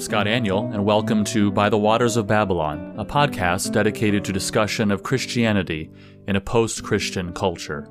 Scott Aniol, and welcome to By the Waters of Babylon, a podcast dedicated to discussion of Christianity in a post Christian culture.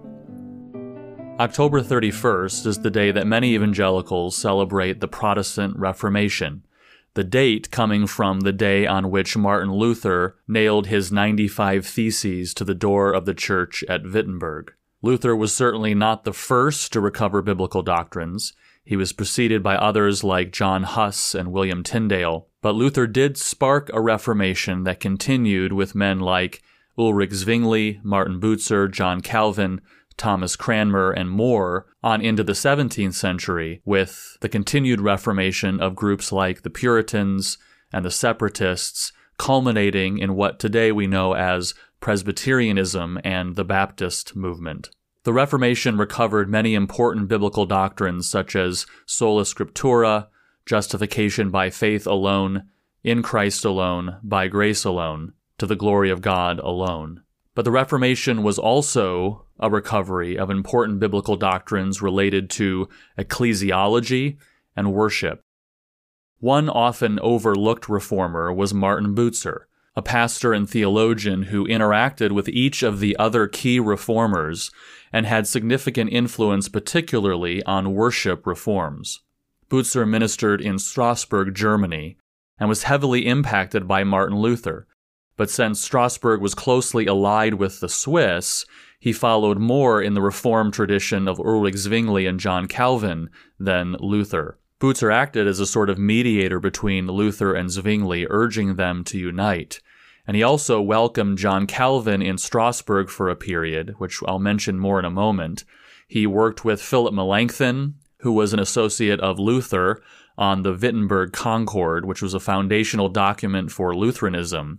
October 31st is the day that many evangelicals celebrate the Protestant Reformation, the date coming from the day on which Martin Luther nailed his 95 Theses to the door of the church at Wittenberg. Luther was certainly not the first to recover biblical doctrines. He was preceded by others like John Huss and William Tyndale, but Luther did spark a reformation that continued with men like Ulrich Zwingli, Martin Bucer, John Calvin, Thomas Cranmer, and more on into the 17th century with the continued reformation of groups like the Puritans and the Separatists, culminating in what today we know as Presbyterianism and the Baptist movement. The Reformation recovered many important biblical doctrines such as sola scriptura, justification by faith alone, in Christ alone, by grace alone, to the glory of God alone. But the Reformation was also a recovery of important biblical doctrines related to ecclesiology and worship. One often overlooked reformer was Martin Bucer, a pastor and theologian who interacted with each of the other key reformers and had significant influence, particularly on worship reforms. Bucer ministered in Strasbourg, Germany, and was heavily impacted by Martin Luther. But since Strasbourg was closely allied with the Swiss, he followed more in the Reformed tradition of Ulrich Zwingli and John Calvin than Luther. Bucer acted as a sort of mediator between Luther and Zwingli, urging them to unite. And he also welcomed John Calvin in Strasbourg for a period, which I'll mention more in a moment. He worked with Philip Melanchthon, who was an associate of Luther, on the Wittenberg Concord, which was a foundational document for Lutheranism.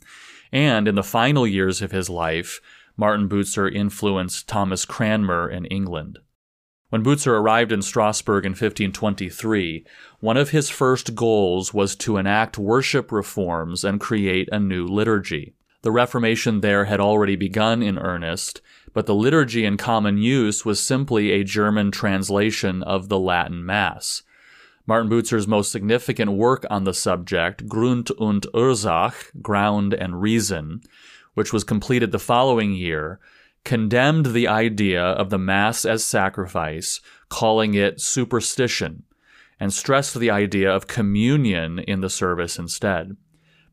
And in the final years of his life, Martin Bucer influenced Thomas Cranmer in England. When Bucer arrived in Strasbourg in 1523, one of his first goals was to enact worship reforms and create a new liturgy. The Reformation there had already begun in earnest, but the liturgy in common use was simply a German translation of the Latin Mass. Martin Bucer's most significant work on the subject, Grund und Ursach, Ground and Reason, which was completed the following year, condemned the idea of the Mass as sacrifice, calling it superstition, and stressed the idea of communion in the service instead.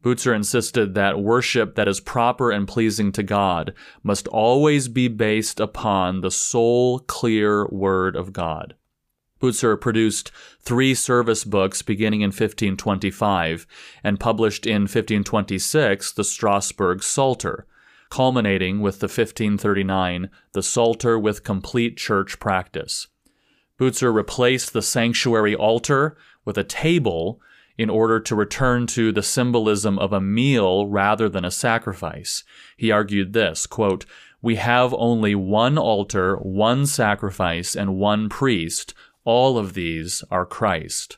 Bucer insisted that worship that is proper and pleasing to God must always be based upon the sole clear Word of God. Bucer produced three service books beginning in 1525 and published in 1526 the Strasbourg Psalter, culminating with the 1539 The Psalter with Complete Church Practice. Bucer replaced the sanctuary altar with a table in order to return to the symbolism of a meal rather than a sacrifice. He argued this, quote, We have only one altar, one sacrifice, and one priest. All of these are Christ.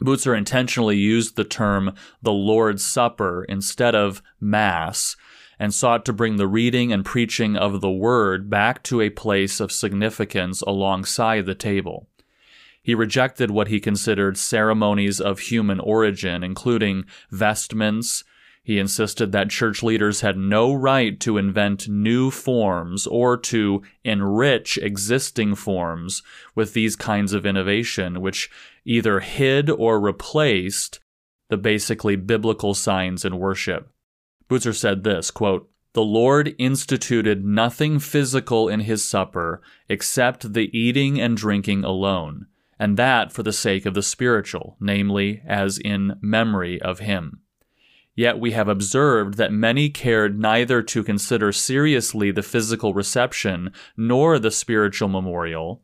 Bucer intentionally used the term the Lord's Supper instead of Mass and sought to bring the reading and preaching of the Word back to a place of significance alongside the table. He rejected what he considered ceremonies of human origin, including vestments. He insisted that church leaders had no right to invent new forms or to enrich existing forms with these kinds of innovation, which either hid or replaced the basically biblical signs in worship. Bucer said this quote, The Lord instituted nothing physical in his supper except the eating and drinking alone, and that for the sake of the spiritual, namely, as in memory of him. Yet we have observed that many cared neither to consider seriously the physical reception nor the spiritual memorial,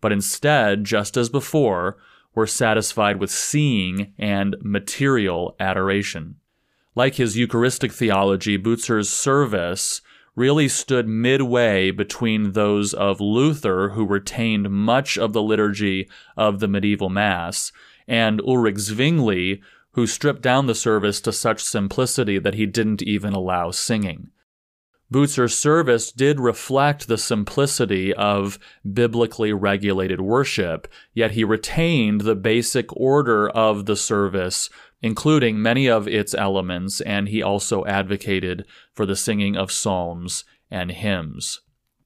but instead, just as before, were satisfied with seeing and material adoration. Like his Eucharistic theology, Bucer's service really stood midway between those of Luther, who retained much of the liturgy of the medieval Mass, and Ulrich Zwingli, who stripped down the service to such simplicity that he didn't even allow singing. Bucer's service did reflect the simplicity of biblically regulated worship, yet he retained the basic order of the service including many of its elements, and he also advocated for the singing of psalms and hymns.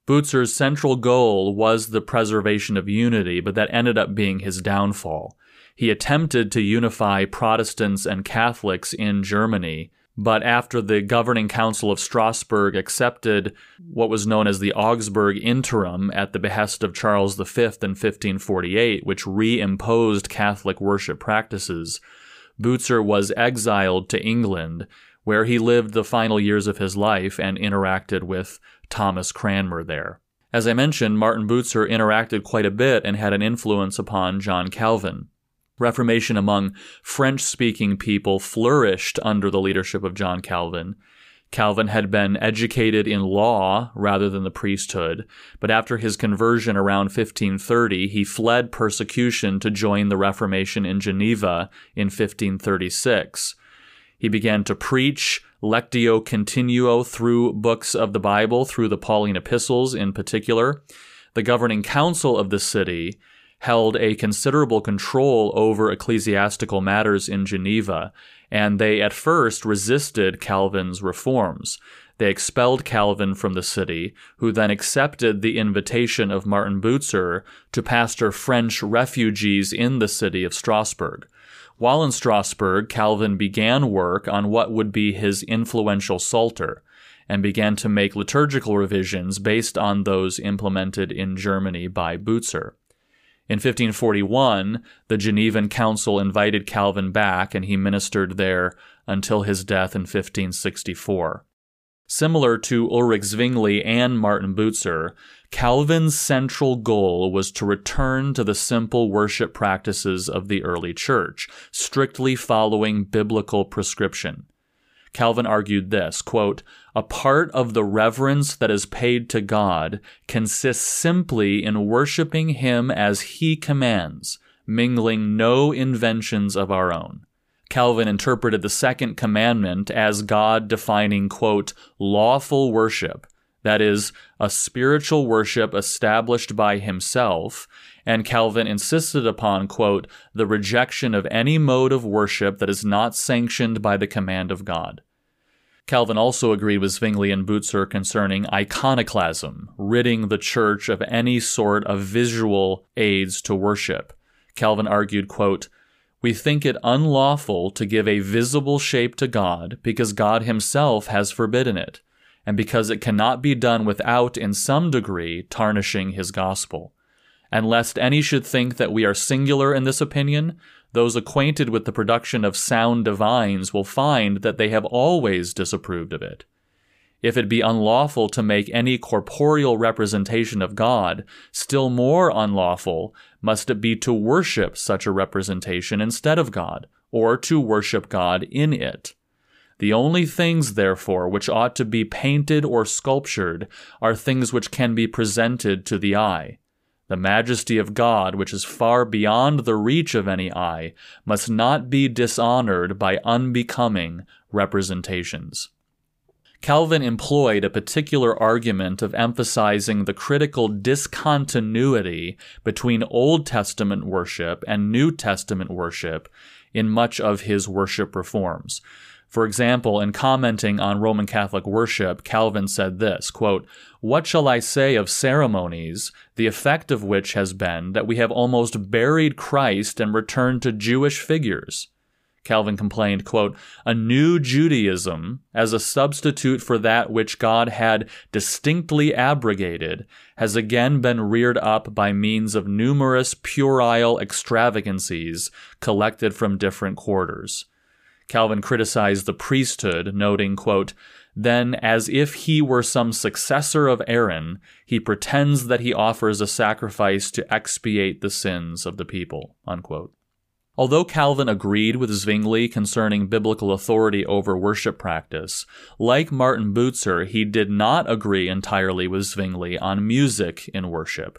Bucer's central goal was the preservation of unity, but that ended up being his downfall. He attempted to unify Protestants and Catholics in Germany, but after the governing council of Strasbourg accepted what was known as the Augsburg Interim at the behest of Charles V in 1548, which reimposed Catholic worship practices, Bucer was exiled to England, where he lived the final years of his life and interacted with Thomas Cranmer there. As I mentioned, Martin Bucer interacted quite a bit and had an influence upon John Calvin. Reformation among French speaking people flourished under the leadership of John Calvin. Calvin had been educated in law rather than the priesthood, but after his conversion around 1530, he fled persecution to join the Reformation in Geneva in 1536. He began to preach lectio continuo through books of the Bible, through the Pauline epistles in particular. The governing council of the city held a considerable control over ecclesiastical matters in Geneva, and they at first resisted Calvin's reforms. They expelled Calvin from the city, who then accepted the invitation of Martin Bucer to pastor French refugees in the city of Strasbourg. While in Strasbourg, Calvin began work on what would be his influential Psalter and began to make liturgical revisions based on those implemented in Germany by Bucer. In 1541, the Genevan Council invited Calvin back, and he ministered there until his death in 1564. Similar to Ulrich Zwingli and Martin Bucer, Calvin's central goal was to return to the simple worship practices of the early church, strictly following biblical prescription. Calvin argued this quote, A part of the reverence that is paid to God consists simply in worshiping Him as He commands, mingling no inventions of our own. Calvin interpreted the second commandment as God defining, quote, lawful worship, that is, a spiritual worship established by himself, and Calvin insisted upon, quote, the rejection of any mode of worship that is not sanctioned by the command of God. Calvin also agreed with Zwingli and Bucer concerning iconoclasm, ridding the church of any sort of visual aids to worship. Calvin argued, quote, we think it unlawful to give a visible shape to God because God himself has forbidden it, and because it cannot be done without, in some degree, tarnishing his gospel. And lest any should think that we are singular in this opinion, those acquainted with the production of sound divines will find that they have always disapproved of it. If it be unlawful to make any corporeal representation of God, still more unlawful must it be to worship such a representation instead of God, or to worship God in it. The only things, therefore, which ought to be painted or sculptured are things which can be presented to the eye. The majesty of God, which is far beyond the reach of any eye, must not be dishonored by unbecoming representations. Calvin employed a particular argument of emphasizing the critical discontinuity between Old Testament worship and New Testament worship in much of his worship reforms. For example, in commenting on Roman Catholic worship, Calvin said this quote, What shall I say of ceremonies, the effect of which has been that we have almost buried Christ and returned to Jewish figures? Calvin complained, quote, A new Judaism, as a substitute for that which God had distinctly abrogated, has again been reared up by means of numerous puerile extravagancies collected from different quarters. Calvin criticized the priesthood, noting, quote, then, as if he were some successor of Aaron, he pretends that he offers a sacrifice to expiate the sins of the people. Unquote. Although Calvin agreed with Zwingli concerning biblical authority over worship practice, like Martin Bucer, he did not agree entirely with Zwingli on music in worship.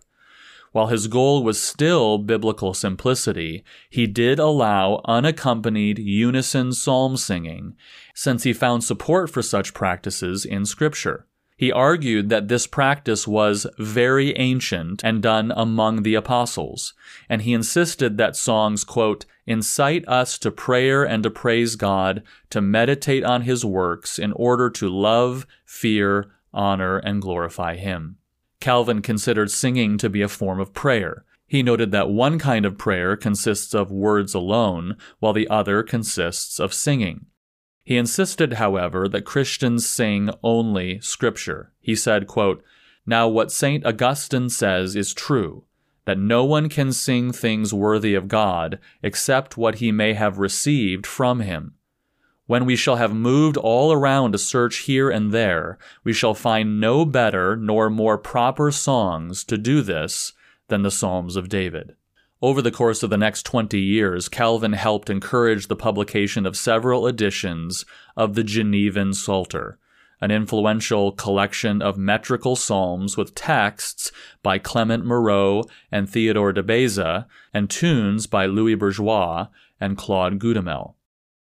While his goal was still biblical simplicity, he did allow unaccompanied unison psalm singing, since he found support for such practices in Scripture. He argued that this practice was very ancient and done among the apostles, and he insisted that songs, quote, incite us to prayer and to praise God, to meditate on his works in order to love, fear, honor, and glorify him. Calvin considered singing to be a form of prayer. He noted that one kind of prayer consists of words alone, while the other consists of singing. He insisted, however, that Christians sing only Scripture. He said, quote, Now what St. Augustine says is true, that no one can sing things worthy of God except what he may have received from him. When we shall have moved all around to search here and there, we shall find no better nor more proper songs to do this than the Psalms of David. Over the course of the next 20 years, Calvin helped encourage the publication of several editions of the Genevan Psalter, an influential collection of metrical psalms with texts by Clement Marot and Theodore de Beza, and tunes by Louis Bourgeois and Claude Goudimel.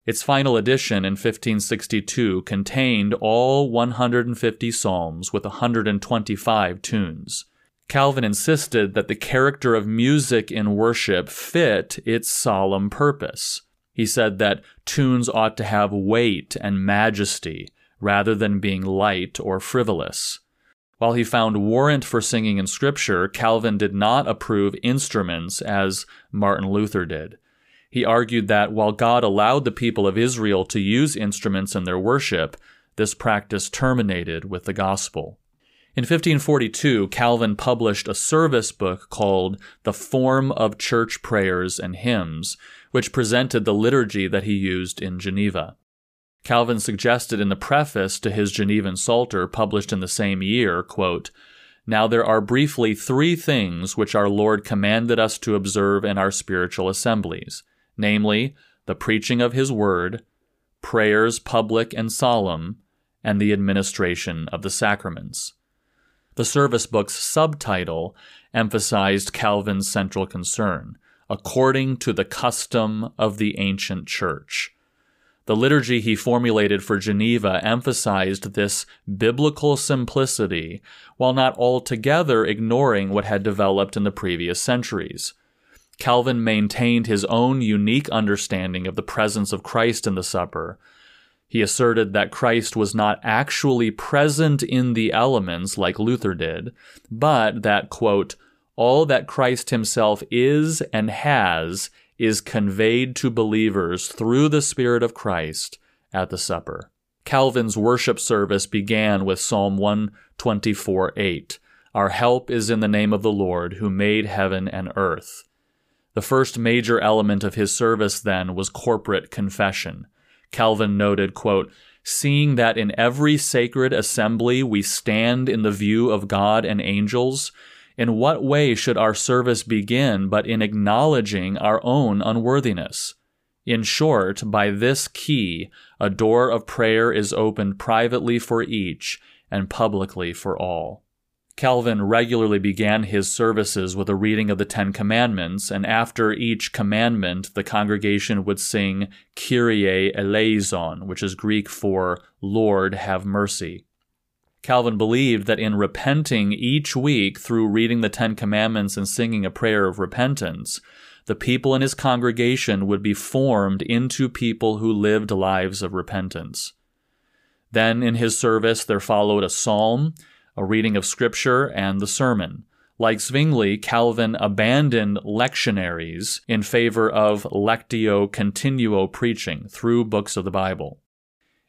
Its final edition in 1562 contained all 150 psalms with 125 tunes. Calvin insisted that the character of music in worship fit its solemn purpose. He said that tunes ought to have weight and majesty rather than being light or frivolous. While he found warrant for singing in Scripture, Calvin did not approve instruments as Martin Luther did. He argued that while God allowed the people of Israel to use instruments in their worship, this practice terminated with the gospel. In 1542, Calvin published a service book called The Form of Church Prayers and Hymns, which presented the liturgy that he used in Geneva. Calvin suggested in the preface to his Genevan Psalter, published in the same year, quote, Now there are briefly three things which our Lord commanded us to observe in our spiritual assemblies, namely, the preaching of his word, prayers public and solemn, and the administration of the sacraments. The service book's subtitle emphasized Calvin's central concern according to the custom of the ancient church. The liturgy he formulated for Geneva emphasized this biblical simplicity while not altogether ignoring what had developed in the previous centuries. Calvin maintained his own unique understanding of the presence of Christ in the supper, he asserted that Christ was not actually present in the elements like Luther did, but that, quote, all that Christ himself is and has is conveyed to believers through the Spirit of Christ at the supper. Calvin's worship service began with Psalm 124 8. Our help is in the name of the Lord who made heaven and earth. The first major element of his service then was corporate confession. Calvin noted, quote, Seeing that in every sacred assembly we stand in the view of God and angels, in what way should our service begin but in acknowledging our own unworthiness? In short, by this key, a door of prayer is opened privately for each and publicly for all. Calvin regularly began his services with a reading of the Ten Commandments, and after each commandment, the congregation would sing Kyrie eleison, which is Greek for Lord have mercy. Calvin believed that in repenting each week through reading the Ten Commandments and singing a prayer of repentance, the people in his congregation would be formed into people who lived lives of repentance. Then in his service there followed a psalm, a reading of Scripture, and the sermon. Like Zwingli, Calvin abandoned lectionaries in favor of lectio continuo preaching through books of the Bible.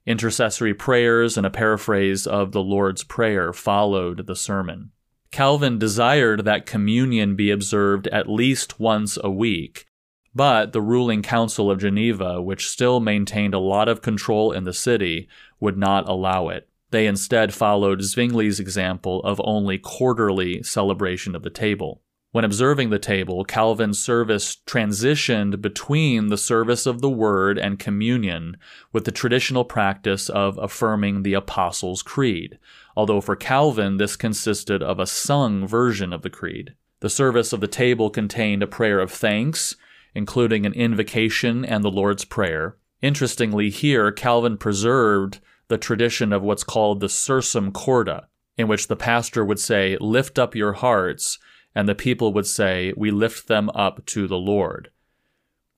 Intercessory prayers and a paraphrase of the Lord's Prayer followed the sermon. Calvin desired that communion be observed at least once a week, but the ruling Council of Geneva, which still maintained a lot of control in the city, would not allow it. They instead followed Zwingli's example of only quarterly celebration of the table. When observing the table, Calvin's service transitioned between the service of the Word and communion with the traditional practice of affirming the Apostles' Creed, although for Calvin this consisted of a sung version of the Creed. The service of the table contained a prayer of thanks, including an invocation and the Lord's Prayer. Interestingly, here Calvin preserved the tradition of what's called the Sursum Corda, in which the pastor would say, Lift up your hearts, and the people would say, We lift them up to the Lord.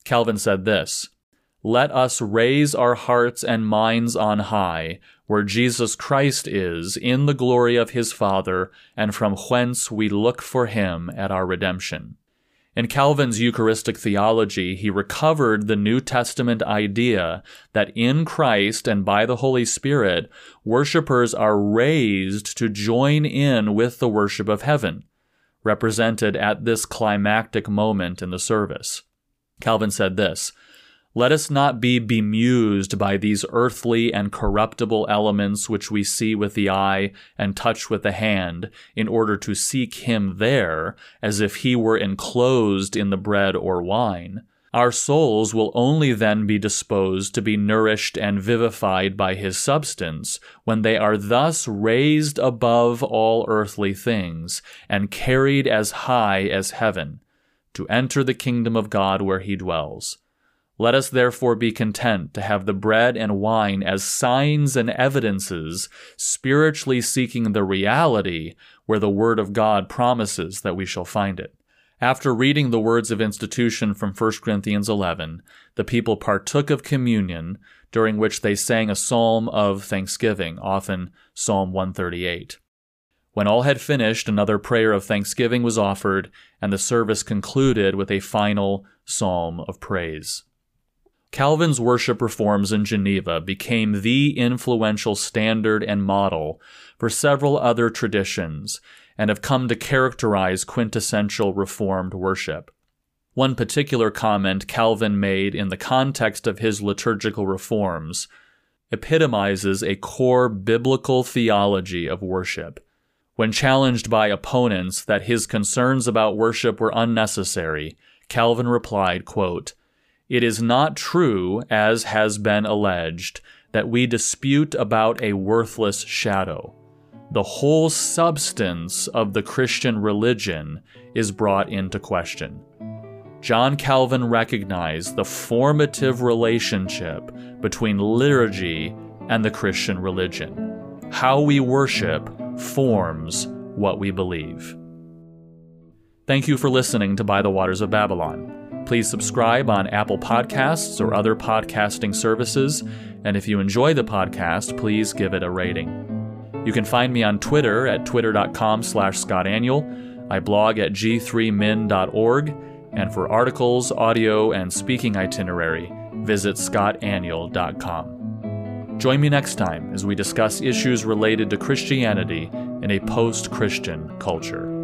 Calvin said this Let us raise our hearts and minds on high, where Jesus Christ is, in the glory of his Father, and from whence we look for him at our redemption. In Calvin's Eucharistic theology, he recovered the New Testament idea that in Christ and by the Holy Spirit, worshippers are raised to join in with the worship of heaven, represented at this climactic moment in the service. Calvin said this let us not be bemused by these earthly and corruptible elements which we see with the eye and touch with the hand, in order to seek him there, as if he were enclosed in the bread or wine. Our souls will only then be disposed to be nourished and vivified by his substance when they are thus raised above all earthly things and carried as high as heaven, to enter the kingdom of God where he dwells. Let us therefore be content to have the bread and wine as signs and evidences, spiritually seeking the reality where the Word of God promises that we shall find it. After reading the words of institution from 1 Corinthians 11, the people partook of communion, during which they sang a psalm of thanksgiving, often Psalm 138. When all had finished, another prayer of thanksgiving was offered, and the service concluded with a final psalm of praise. Calvin's worship reforms in Geneva became the influential standard and model for several other traditions and have come to characterize quintessential Reformed worship. One particular comment Calvin made in the context of his liturgical reforms epitomizes a core biblical theology of worship. When challenged by opponents that his concerns about worship were unnecessary, Calvin replied, quote, it is not true, as has been alleged, that we dispute about a worthless shadow. The whole substance of the Christian religion is brought into question. John Calvin recognized the formative relationship between liturgy and the Christian religion. How we worship forms what we believe. Thank you for listening to By the Waters of Babylon. Please subscribe on Apple Podcasts or other podcasting services. And if you enjoy the podcast, please give it a rating. You can find me on Twitter at twitter.com slash scottaniol. I blog at g3min.org. And for articles, audio, and speaking itinerary, visit scottaniol.com. Join me next time as we discuss issues related to Christianity in a post Christian culture.